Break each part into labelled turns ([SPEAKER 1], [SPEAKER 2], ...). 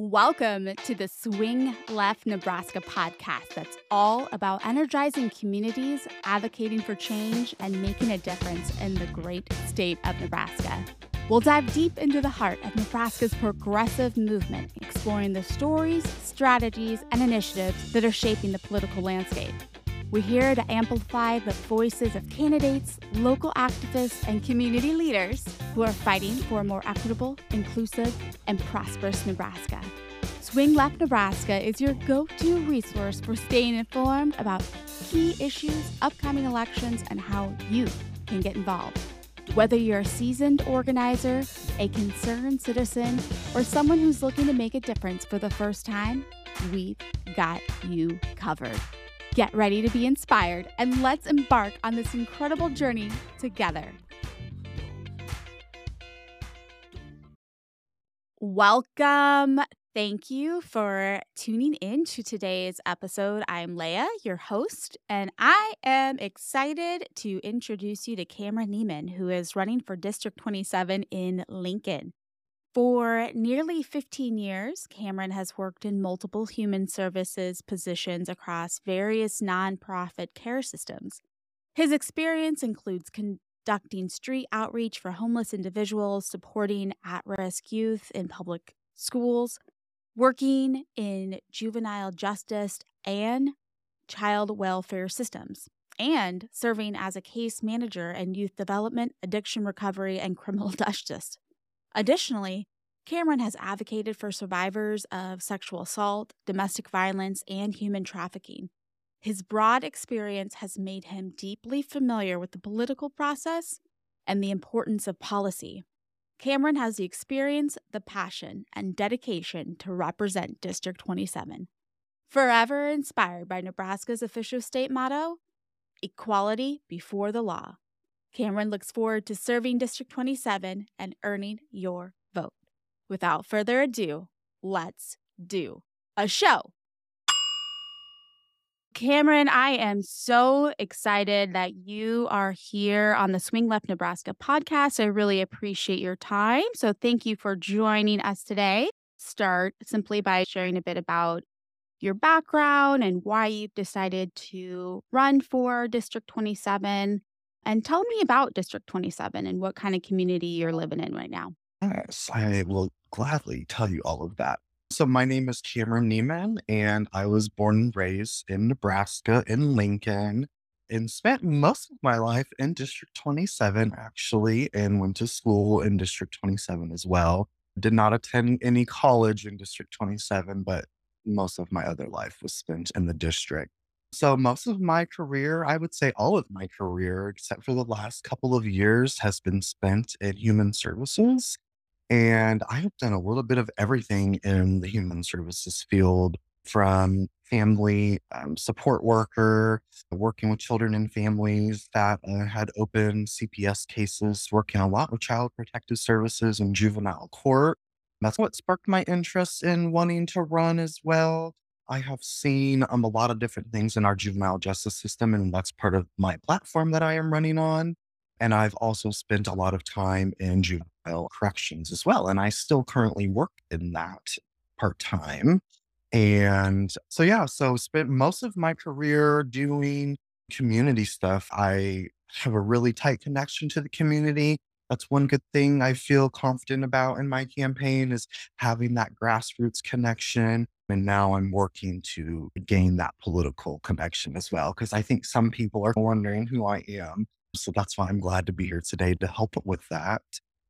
[SPEAKER 1] Welcome to the Swing Left Nebraska podcast that's all about energizing communities, advocating for change, and making a difference in the great state of Nebraska. We'll dive deep into the heart of Nebraska's progressive movement, exploring the stories, strategies, and initiatives that are shaping the political landscape. We're here to amplify the voices of candidates, local activists, and community leaders who are fighting for a more equitable, inclusive, and prosperous Nebraska. Swing Left Nebraska is your go to resource for staying informed about key issues, upcoming elections, and how you can get involved. Whether you're a seasoned organizer, a concerned citizen, or someone who's looking to make a difference for the first time, we've got you covered. Get ready to be inspired and let's embark on this incredible journey together. Welcome. Thank you for tuning in to today's episode. I'm Leah, your host, and I am excited to introduce you to Kameron Neeman, who is running for District 27 in Lincoln. For nearly 15 years, Kameron has worked in multiple human services positions across various nonprofit care systems. His experience includes conducting street outreach for homeless individuals, supporting at risk youth in public schools, working in juvenile justice and child welfare systems, and serving as a case manager in youth development, addiction recovery, and criminal justice. Additionally, Kameron has advocated for survivors of sexual assault, domestic violence, and human trafficking. His broad experience has made him deeply familiar with the political process and the importance of policy. Kameron has the experience, the passion, and dedication to represent District 27. Forever inspired by Nebraska's official state motto, Equality Before the Law. Kameron looks forward to serving District 27 and earning your vote. Without further ado, let's do a show. Kameron, I am so excited that you are here on the Swing Left Nebraska podcast. I really appreciate your time. So, thank you for joining us today. Start simply by sharing a bit about your background and why you've decided to run for District 27 and tell me about District 27 and what kind of community you're living in right now.
[SPEAKER 2] Yes, I will gladly tell you all of that. So, my name is Kameron Neeman, and I was born and raised in Nebraska, in Lincoln, and spent most of my life in District 27, actually, and went to school in District 27 as well. Did not attend any college in District 27, but most of my other life was spent in the district. So most of my career, I would say all of my career, except for the last couple of years, has been spent in human services. And I have done a little bit of everything in the human services field from family um, support worker, working with children and families that uh, had open CPS cases, working a lot with child protective services and juvenile court. That's what sparked my interest in wanting to run as well. I have seen um, a lot of different things in our juvenile justice system, and that's part of my platform that I am running on. And I've also spent a lot of time in juvenile corrections as well. And I still currently work in that part time. And so, yeah, so spent most of my career doing community stuff. I have a really tight connection to the community. That's one good thing I feel confident about in my campaign is having that grassroots connection and now I'm working to gain that political connection as well, because I think some people are wondering who I am. So that's why I'm glad to be here today to help with that.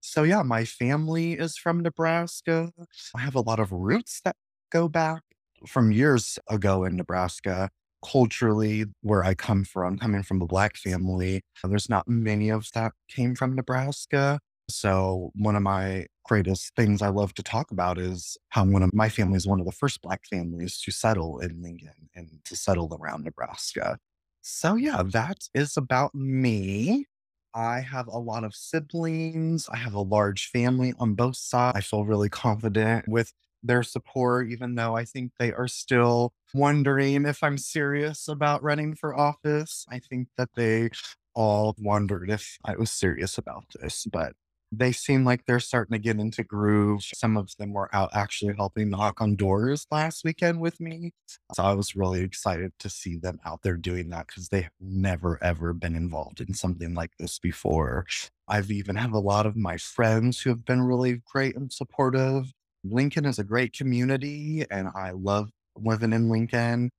[SPEAKER 2] So, yeah, my family is from Nebraska. I have a lot of roots that go back from years ago in Nebraska. Culturally, where I come from, coming from a Black family, uh, there's not many of that came from Nebraska. So, one of my greatest things I love to talk about is how one of my family is one of the first Black families to settle in Lincoln and to settle around Nebraska. So, yeah, that is about me. I have a lot of siblings. I have a large family on both sides. I feel really confident with their support, even though I think they are still wondering if I'm serious about running for office. I think that they all wondered if I was serious about this, but they seem like they're starting to get into groove. Some of them were out actually helping knock on doors last weekend with me. So I was really excited to see them out there doing that because they have never, ever been involved in something like this before. I've even had a lot of my friends who have been really great and supportive. Lincoln is a great community, and I love living in Lincoln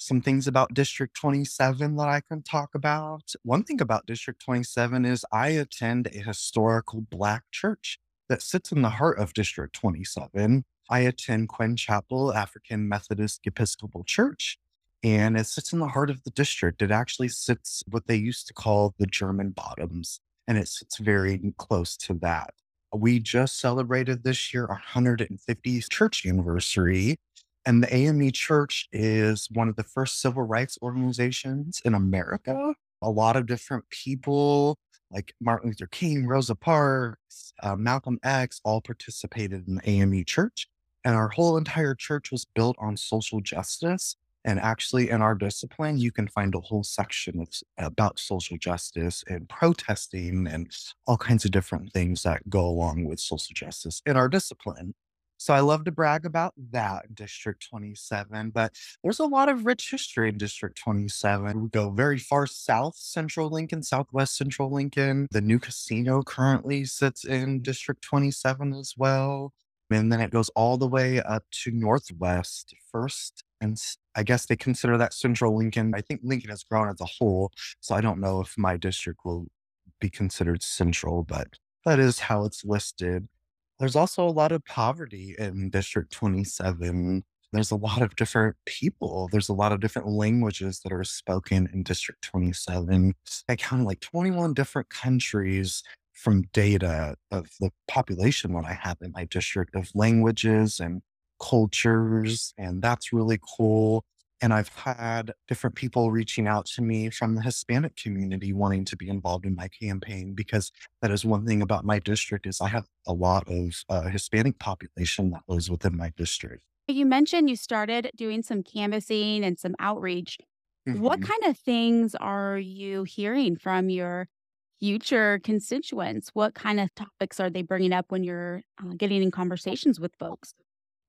[SPEAKER 2] some things about District 27 that I can talk about. One thing about District 27 is I attend a historical Black church that sits in the heart of District 27. I attend Quinn Chapel African Methodist Episcopal Church, and it sits in the heart of the district. It actually sits what they used to call the German Bottoms, and it sits very close to that. We just celebrated this year our 150th church anniversary, and the AME Church is one of the first civil rights organizations in America. A lot of different people like Martin Luther King, Rosa Parks, uh, Malcolm X all participated in the AME Church. And our whole entire church was built on social justice. And actually, in our discipline, you can find a whole section of, about social justice and protesting and all kinds of different things that go along with social justice in our discipline. So I love to brag about that District 27, but there's a lot of rich history in District 27. We go very far south, central Lincoln, southwest central Lincoln. The new casino currently sits in District 27 as well. And then it goes all the way up to northwest first. And I guess they consider that central Lincoln. I think Lincoln has grown as a whole. So I don't know if my district will be considered central, but that is how it's listed. There's also a lot of poverty in District 27. There's a lot of different people. There's a lot of different languages that are spoken in District 27. I counted like 21 different countries from data of the population that I have in my district of languages and cultures. And that's really cool. And I've had different people reaching out to me from the Hispanic community wanting to be involved in my campaign because that is one thing about my district is I have a lot of uh, Hispanic population that lives within my district.
[SPEAKER 1] You mentioned you started doing some canvassing and some outreach. What
[SPEAKER 2] hmm
[SPEAKER 1] kind of things are you hearing from your future constituents? What kind of topics are they bringing up when you're uh, getting in conversations with folks?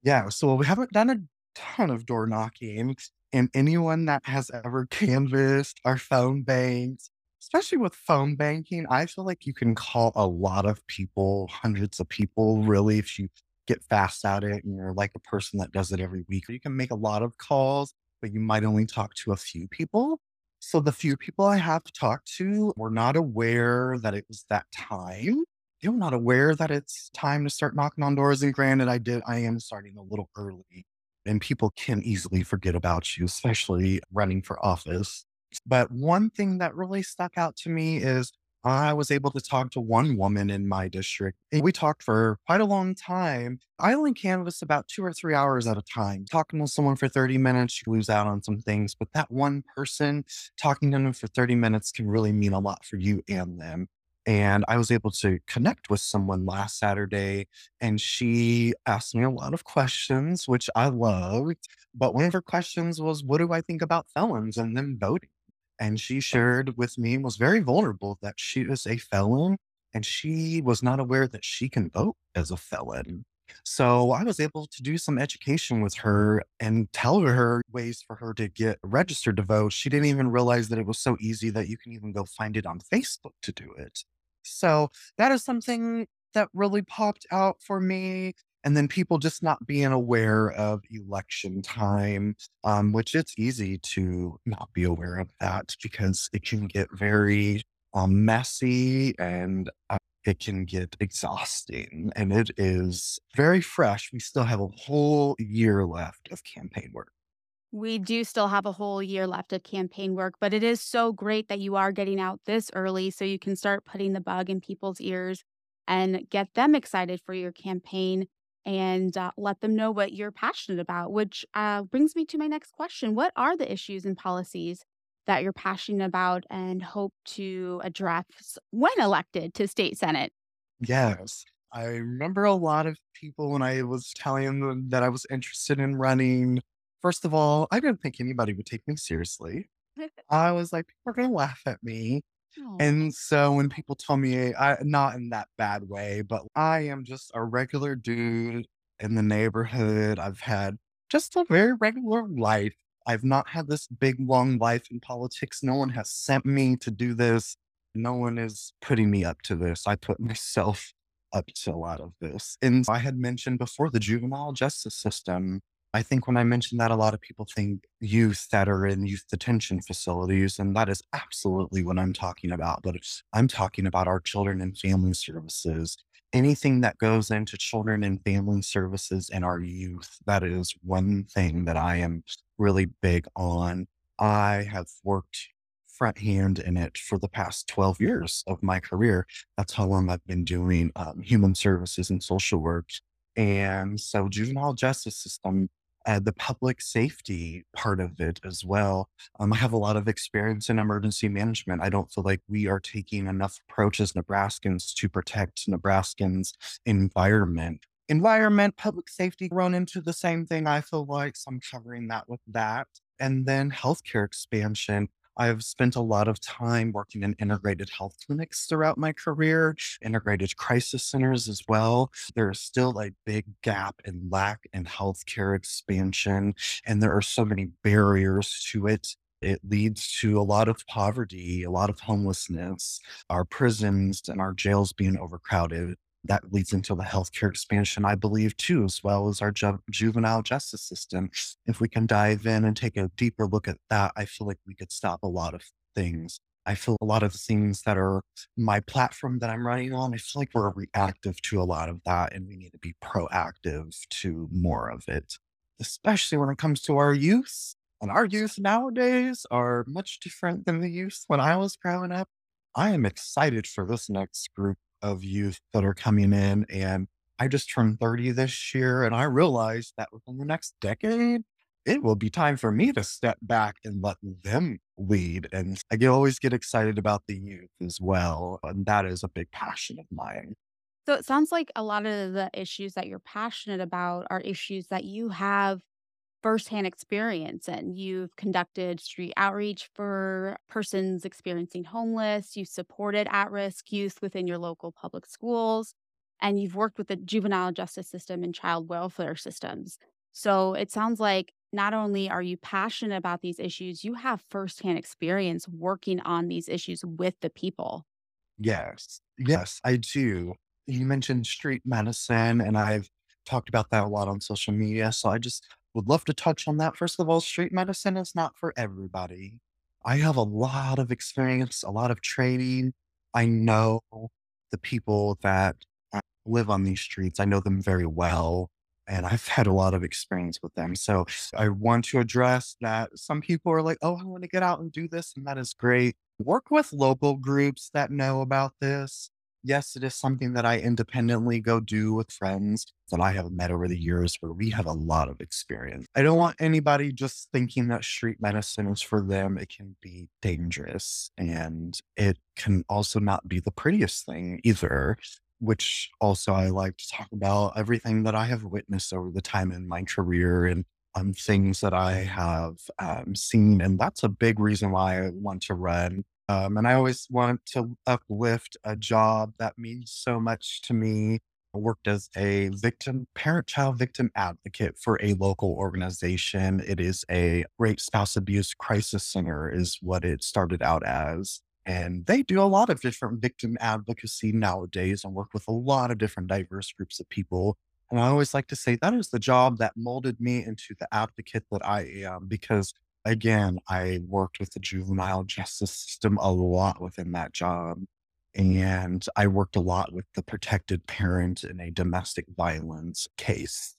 [SPEAKER 2] Yeah, so we haven't done a ton of door knocking, and anyone that has ever canvassed our phone banks, especially with phone banking, I feel like you can call a lot of people, hundreds of people, really, if you get fast at it and you're like a person that does it every week. You can make a lot of calls, but you might only talk to a few people. So the few people I have talked to were not aware that it was that time. They were not aware that it's time to start knocking on doors. And granted, I did, I am starting a little early and people can easily forget about you, especially running for office. But one thing that really stuck out to me is I was able to talk to one woman in my district. And we talked for quite a long time. I only canvass about two or three hours at a time. Talking with someone for 30 minutes, you lose out on some things. But that one person, talking to them for 30 minutes can really mean a lot for you and them. And I was able to connect with someone last Saturday, and she asked me a lot of questions, which I loved. But one of her questions was, What do I think about felons and them voting? And she shared with me, and was very vulnerable, that she is a felon and she was not aware that she can vote as a felon. So I was able to do some education with her and tell her ways for her to get registered to vote. She didn't even realize that it was so easy that you can even go find it on Facebook to do it. So that is something that really popped out for me. And then people just not being aware of election time, um, which it's easy to not be aware of that because it can get very um, messy and uh, it can get exhausting. And it is very fresh. We still have a whole year left of campaign work.
[SPEAKER 1] We do still have a whole year left of campaign work, but it is so great that you are getting out this early so you can start putting the bug in people's ears and get them excited for your campaign and uh, let them know what you're passionate about. Which uh, brings me to my next question What are the issues and policies that you're passionate about and hope to address when elected to state senate?
[SPEAKER 2] Yes. I remember a lot of people when I was telling them that I was interested in running. First of all, I didn't think anybody would take me seriously. I was like, people are going to laugh at me. And so when people tell me I not in that bad way, but I am just a regular dude in the neighborhood. I've had just a very regular life. I've not had this big, long life in politics. No one has sent me to do this. No one is putting me up to this. I put myself up to a lot of this. And I had mentioned before the juvenile justice system. I think when I mentioned that, a lot of people think youth that are in youth detention facilities, and that is absolutely what I'm talking about. But I'm talking about our children and family services. Anything that goes into children and family services and our youth, that is one thing that I am really big on. I have worked front hand in it for the past 12 years of my career. That's how long I've been doing um, human services and social work. And so, juvenile justice system, uh, the public safety part of it as well. Um, I have a lot of experience in emergency management. I don't feel like we are taking enough approaches, Nebraskans to protect Nebraskans' environment. Environment, public safety run into the same thing, I feel like. So I'm covering that with that. And then healthcare expansion. I've spent a lot of time working in integrated health clinics throughout my career, integrated crisis centers as well. There is still a big gap and lack in healthcare expansion, and there are so many barriers to it. It leads to a lot of poverty, a lot of homelessness, our prisons and our jails being overcrowded. That leads into the healthcare expansion, I believe, too, as well as our ju- juvenile justice system. If we can dive in and take a deeper look at that, I feel like we could stop a lot of things. I feel a lot of things that are my platform that I'm running on, I feel like we're reactive to a lot of that, and we need to be proactive to more of it, especially when it comes to our youth. And our youth nowadays are much different than the youth when I was growing up. I am excited for this next group of youth that are coming in. And I just turned 30 this year, and I realized that within the next decade, it will be time for me to step back and let them lead. And I always get excited about the youth as well. And that is a big passion of mine.
[SPEAKER 1] So it sounds like a lot of the issues that you're passionate about are issues that you have firsthand experience and You've conducted street outreach for persons experiencing homeless, you've supported at risk youth within your local public schools, and you've worked with the juvenile justice system and child welfare systems. So it sounds like not only are you passionate about these issues, you have firsthand experience working on these issues with the people.
[SPEAKER 2] Yes. Yes, I do. You mentioned street medicine, and I've talked about that a lot on social media. So I just would love to touch on that. First of all, street medicine is not for everybody. I have a lot of experience, a lot of training. I know the people that uh, live on these streets, I know them very well. And I've had a lot of experience with them. So I want to address that some people are like, oh, I want to get out and do this. And that is great. Work with local groups that know about this. Yes, it is something that I independently go do with friends that I have met over the years where we have a lot of experience. I don't want anybody just thinking that street medicine is for them. It can be dangerous and it can also not be the prettiest thing either, which also I like to talk about everything that I have witnessed over the time in my career and um, things that I have um, seen. And that's a big reason why I want to run um, and I always want to uplift a job that means so much to me. I worked as a victim, parent child victim advocate for a local organization. It is a rape spouse abuse crisis center, is what it started out as. And they do a lot of different victim advocacy nowadays and work with a lot of different diverse groups of people. And I always like to say that is the job that molded me into the advocate that I am because Again, I worked with the juvenile justice system a lot within that job. And I worked a lot with the protected parent in a domestic violence case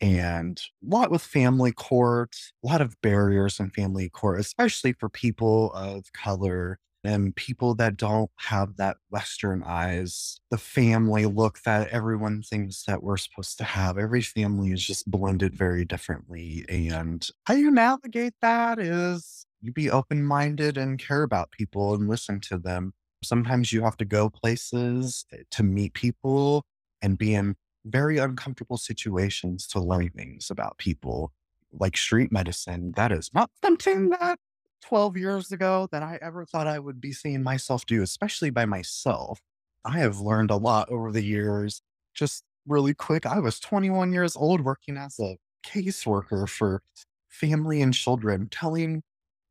[SPEAKER 2] and a lot with family court, a lot of barriers in family court, especially for people of color and people that don't have that Western eyes, the family look that everyone thinks that we're supposed to have. Every family is just blended very differently. And how you navigate that is you be open minded and care about people and listen to them. Sometimes you have to go places eh, to meet people and be in very uncomfortable situations to learn things about people like street medicine. That is not something that 12 years ago that I ever thought I would be seeing myself do, especially by myself. I have learned a lot over the years. Just really quick, I was 21 years old working as a caseworker for family and children, telling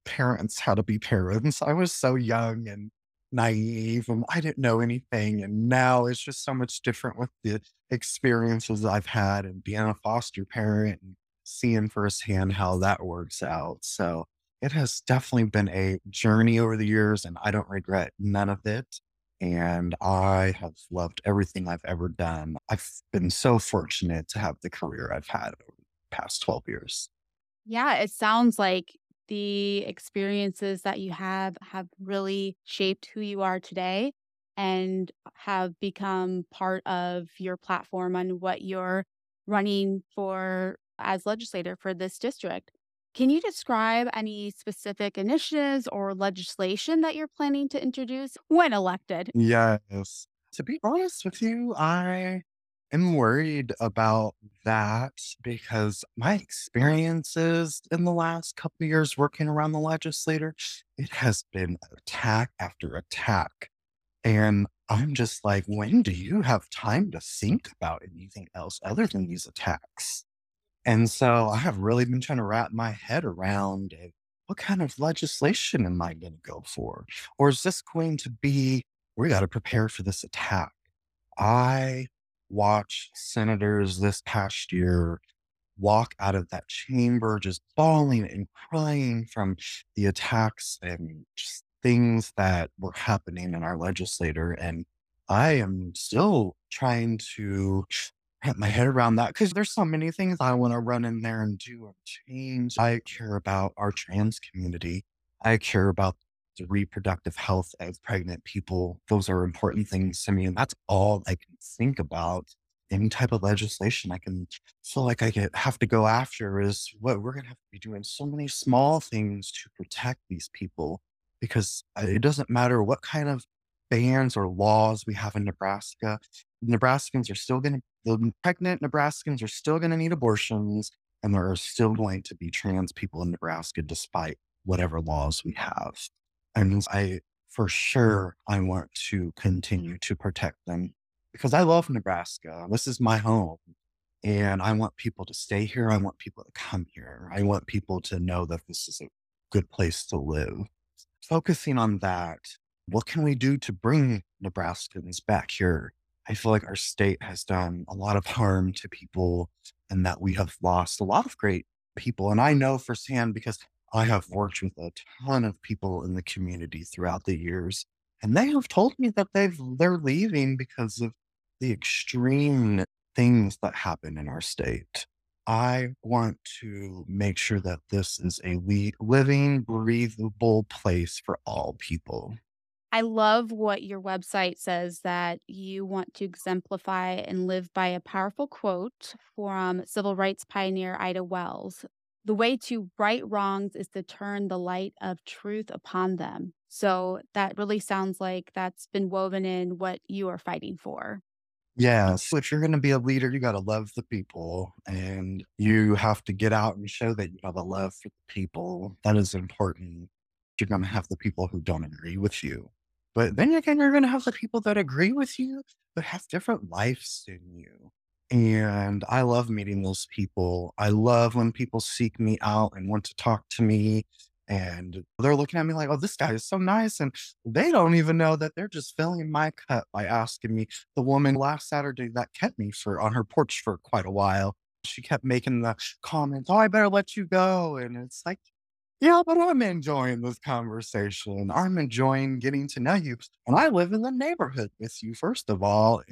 [SPEAKER 2] parents how to be parents. I was so young and naive and I didn't know anything. And now it's just so much different with the experiences I've had and being a foster parent and seeing firsthand how that works out. So it has definitely been a journey over the years and I don't regret none of it. And I have loved everything I've ever done. I've been so fortunate to have the career I've had over the past 12 years.
[SPEAKER 1] Yeah, it sounds like the experiences that you have have really shaped who you are today and have become part of your platform on what you're running for as legislator for this district. Can you describe any specific initiatives or legislation that you're planning to introduce when elected?
[SPEAKER 2] Yes. To be honest with you, I am worried about that because my experiences in the last couple of years working around the legislator, it has been attack after attack. And I'm just like, when do you have time to think about anything else other than these attacks? And so I have really been trying to wrap my head around it. What kind of legislation am I going to go for? Or is this going to be, we got to prepare for this attack? I watched senators this past year walk out of that chamber just bawling and crying from the attacks and just things that were happening in our legislature. And I am still trying to wrap my head around that because there's so many things I want to run in there and do and change. I care about our trans community. I care about the reproductive health of pregnant people. Those are important things to me. And that's all I can think about. Any type of legislation I can feel like I get, have to go after is what we're going to have to be doing so many small things to protect these people because uh, it doesn't matter what kind of bans or laws we have in Nebraska. Nebraskans are still going to, the pregnant Nebraskans are still going to need abortions and there are still going to be trans people in Nebraska despite whatever laws we have. And I, for sure, I want to continue to protect them because I love Nebraska. This is my home. And I want people to stay here. I want people to come here. I want people to know that this is a good place to live. Focusing on that, what can we do to bring Nebraskans back here? I feel like our state has done a lot of harm to people and that we have lost a lot of great people. And I know firsthand because I have worked with a ton of people in the community throughout the years, and they have told me that they've they're leaving because of the extreme things that happen in our state. I want to make sure that this is a le- living, breathable place for all people.
[SPEAKER 1] I love what your website says that you want to exemplify and live by a powerful quote from civil rights pioneer Ida Wells. The way to right wrongs is to turn the light of truth upon them. So that really sounds like that's been woven in what you are fighting for.
[SPEAKER 2] Yeah. So if you're going to be a leader, you got to love the people and you have to get out and show that you have a love for the people. That is important. You're going to have the people who don't agree with you. But then again, you're going to have the people that agree with you, but have different lives than you. And I love meeting those people. I love when people seek me out and want to talk to me. And they're looking at me like, oh, this guy is so nice. And they don't even know that they're just filling my cup by asking me. The woman last Saturday that kept me for on her porch for quite a while, she kept making the comments, oh, I better let you go. And it's like, yeah, but I'm enjoying this conversation. I'm enjoying getting to know you. And I live in the neighborhood with you, first of all.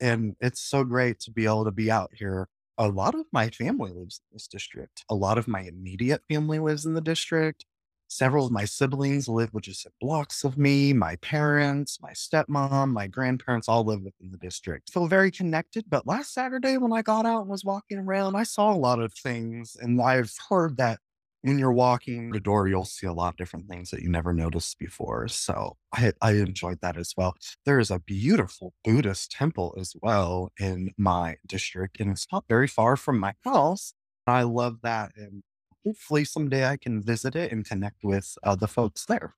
[SPEAKER 2] And, it's so great to be able to be out here. A lot of my family lives in this district. A lot of my immediate family lives in the district. Several of my siblings live just blocks of me. My parents, my stepmom, my grandparents all live within the district. Feel very connected. But last Saturday, when I got out and was walking around, I saw a lot of things. And I've heard that when you're walking the door, you'll see a lot of different things that you never noticed before. So I, I enjoyed that as well. There is a beautiful Buddhist temple as well in my district, and it's not very far from my house. I love that. And hopefully someday I can visit it and connect with uh, the folks there.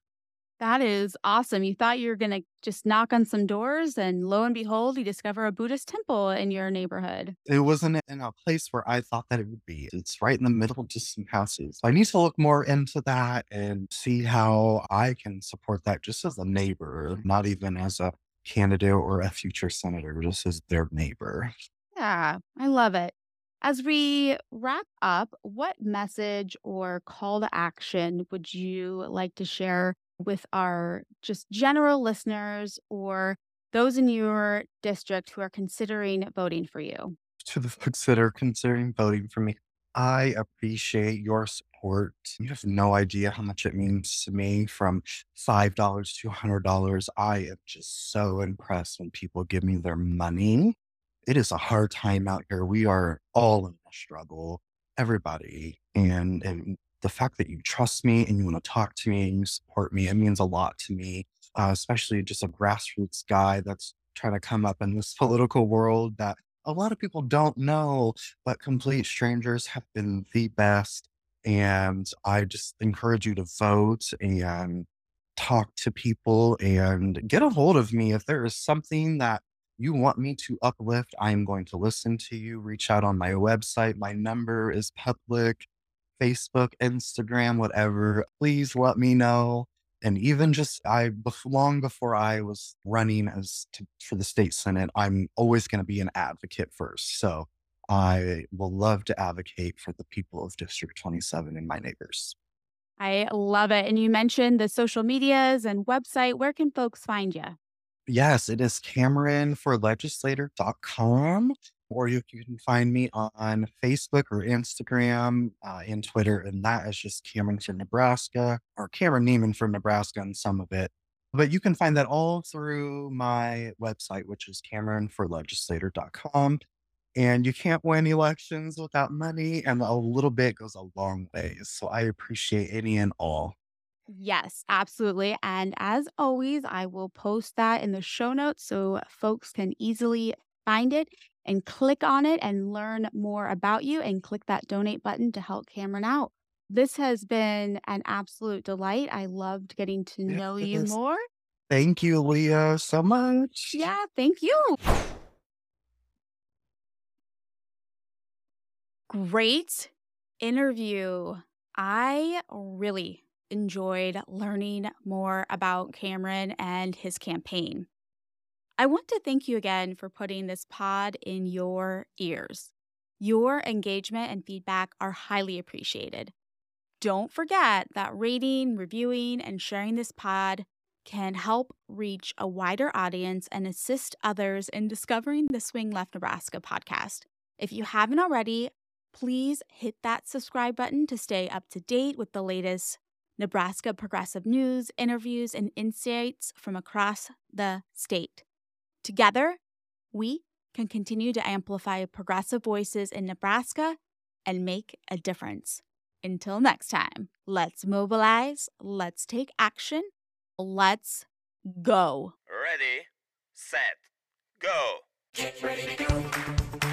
[SPEAKER 1] That is awesome. You thought you were going to just knock on some doors, and lo and behold, you discover a Buddhist temple in your neighborhood.
[SPEAKER 2] It wasn't in a place where I thought that it would be. It's right in the middle of just some houses. I need to look more into that and see how I can support that just as a neighbor, not even as a candidate or a future senator, just as their neighbor.
[SPEAKER 1] Yeah, I love it. As we wrap up, what message or call to action would you like to share with our just general listeners or those in your district who are considering voting for you?
[SPEAKER 2] To the folks that are considering voting for me, I appreciate your support. You have no idea how much it means to me from $5 to $100. I am just so impressed when people give me their money. It is a hard time out here. We are all in a struggle, everybody. And, and the fact that you trust me and you want to talk to me and you support me, it means a lot to me, uh, especially just a grassroots guy that's trying to come up in this political world that a lot of people don't know, but complete strangers have been the best. And I just encourage you to vote and talk to people and get a hold of me. If there is something that you want me to uplift, I am going to listen to you. Reach out on my website. My number is public. Facebook, Instagram, whatever, please let me know. And even just I long before I was running as to, for the state senate, I'm always going to be an advocate first. So I will love to advocate for the people of District 27 and my neighbors.
[SPEAKER 1] I love it. And you mentioned the social medias and website. Where can folks find you?
[SPEAKER 2] Yes, it is KameronForLegislator.com or you can find me on Facebook or Instagram uh, and Twitter, and that is just Kameron from Nebraska or Kameron Neeman from Nebraska and some of it. But you can find that all through my website, which is KameronForLegislator.com. And you can't win elections without money, and a little bit goes a long way. So I appreciate any and all.
[SPEAKER 1] Yes, absolutely. And as always, I will post that in the show notes so folks can easily find it and click on it and learn more about you and click that donate button to help Kameron out. This has been an absolute delight. I loved getting to know you more.
[SPEAKER 2] Thank you, Leah, so much.
[SPEAKER 1] Yeah, thank you. Great interview. I really enjoyed learning more about Kameron and his campaign. I want to thank you again for putting this pod in your ears. Your engagement and feedback are highly appreciated. Don't forget that rating, reviewing, and sharing this pod can help reach a wider audience and assist others in discovering the Swing Left Nebraska podcast. If you haven't already, please hit that subscribe button to stay up to date with the latest Nebraska progressive news, interviews, and insights from across the state. Together, we can continue to amplify progressive voices in Nebraska and make a difference. Until next time, let's mobilize, let's take action, let's go.
[SPEAKER 3] Ready, set, go. Get ready to go.